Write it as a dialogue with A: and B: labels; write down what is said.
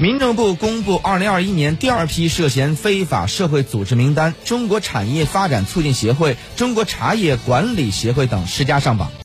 A: 民政部公布二零二一年第二批涉嫌非法社会组织名单中国产业发展促进协会中国茶叶管理协会等十家上榜。